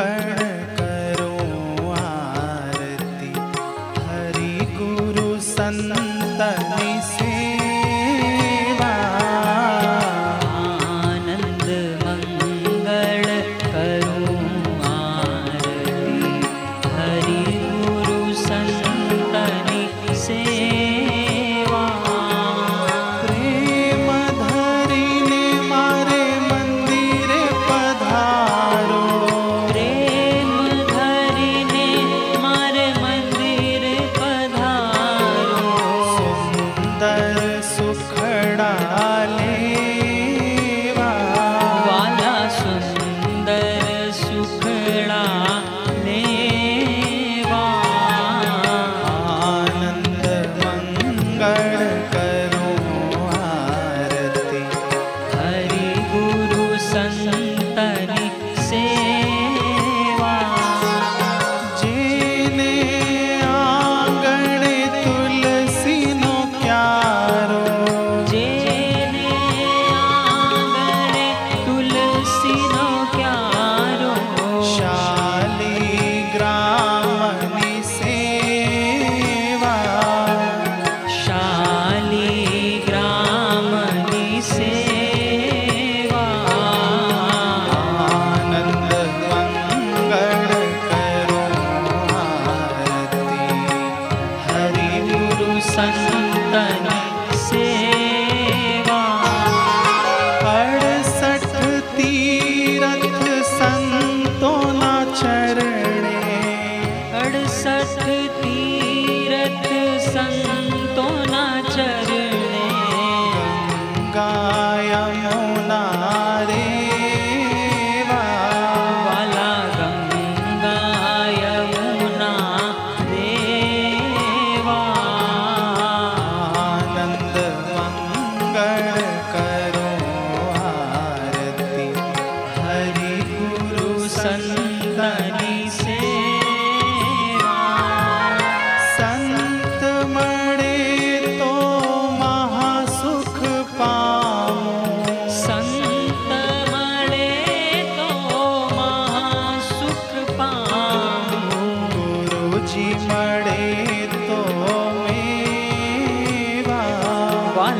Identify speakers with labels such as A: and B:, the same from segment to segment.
A: कर संतन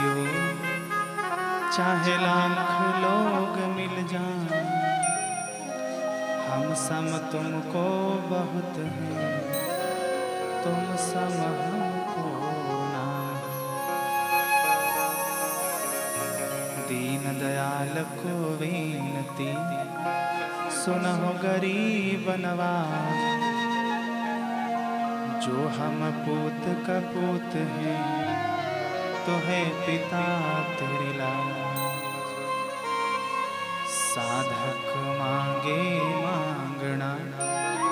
A: विसारियो चाहे लाख लोग मिल जाए, हम सम तुमको बहुत है, तुम सम हमको ना दीन दयाल को विनती, सुनहो गरीब नवाज़, जो हम पूत का पूत है। तो है पिता तेरी लाज। साधक मांगे मांगना,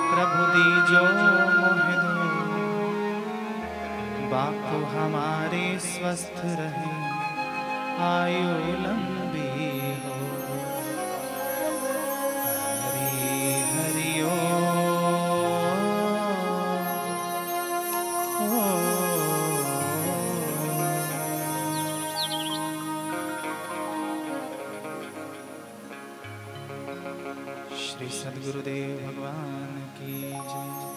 A: प्रभु दीजो मोह दो बापू हमारे स्वस्थ रहे, आयु लंबी हो। श्री सदगुरुदेव भगवान की जय।